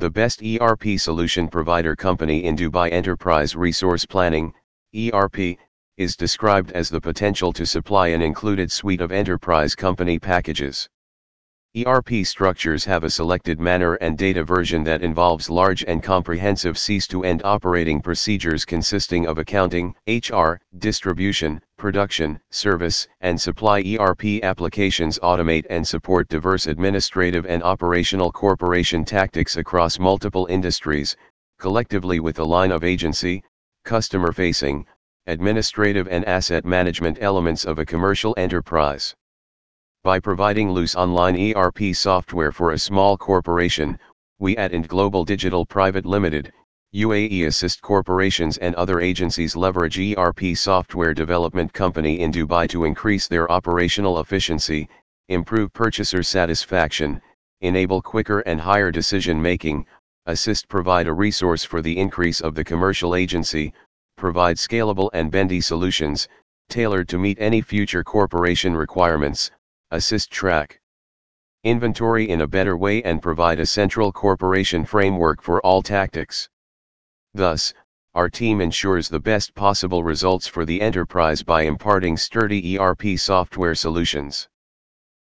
The best ERP solution provider company in Dubai Enterprise Resource Planning, ERP, is described as the potential to supply an included suite of enterprise company packages. ERP structures have a selected manner and data version that involves large and comprehensive cease-to-end operating procedures consisting of accounting, HR, distribution, production, service, and supply ERP applications automate and support diverse administrative and operational corporation tactics across multiple industries, collectively with a line of agency, customer-facing, administrative and asset management elements of a commercial enterprise. By providing loose online ERP software for a small corporation, we at Ind Global Digital Private Limited, UAE assist corporations and other agencies leverage ERP software development company in Dubai to increase their operational efficiency, improve purchaser satisfaction, enable quicker and higher decision making, assist provide a resource for the increase of the commercial agency, provide scalable and bendy solutions, tailored to meet any future corporation requirements, assist track inventory in a better way and provide a central corporation framework for all tactics. Thus, our team ensures the best possible results for the enterprise by imparting sturdy ERP software solutions.